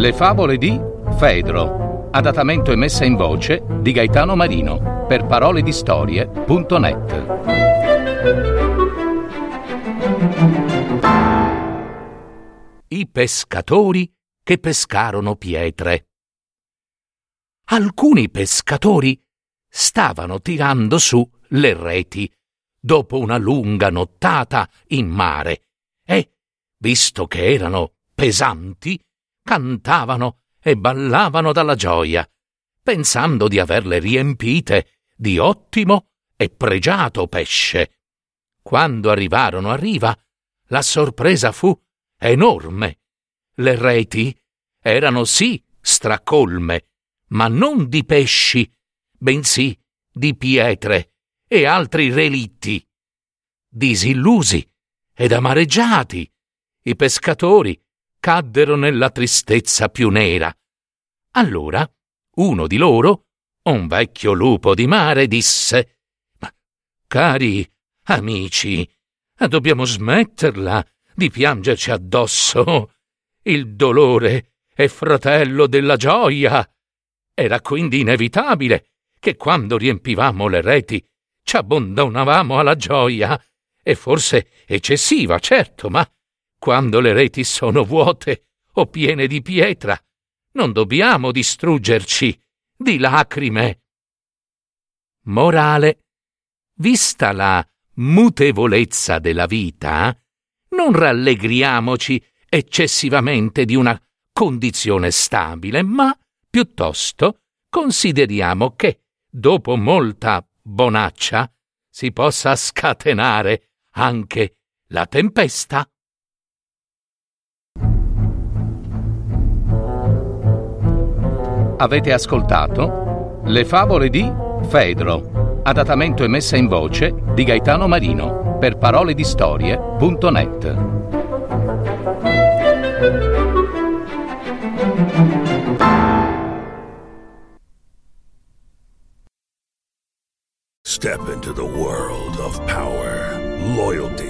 Le favole di Fedro. Adattamento e messa in voce di Gaetano Marino per paroledistorie.net. I pescatori che pescarono pietre. Alcuni pescatori stavano tirando su le reti dopo una lunga nottata in mare e, visto che erano pesanti, cantavano e ballavano dalla gioia, pensando di averle riempite di ottimo e pregiato pesce. Quando arrivarono a riva, la sorpresa fu enorme. Le reti erano sì stracolme, ma non di pesci, bensì di pietre e altri relitti. Disillusi ed amareggiati, i pescatori caddero nella tristezza più nera. Allora uno di loro, un vecchio lupo di mare, disse cari amici, dobbiamo smetterla di piangerci addosso. Il dolore è fratello della gioia. Era quindi inevitabile che quando riempivamo le reti ci abbandonavamo alla gioia, e forse eccessiva, certo, ma quando le reti sono vuote o piene di pietra, non dobbiamo distruggerci di lacrime. Morale. Vista la mutevolezza della vita, non rallegriamoci eccessivamente di una condizione stabile, ma piuttosto consideriamo che, dopo molta bonaccia, si possa scatenare anche la tempesta. Avete ascoltato Le favole di Fedro, adattamento e messa in voce di Gaetano Marino per paroledistorie.net. Step into the world of power, loyalty,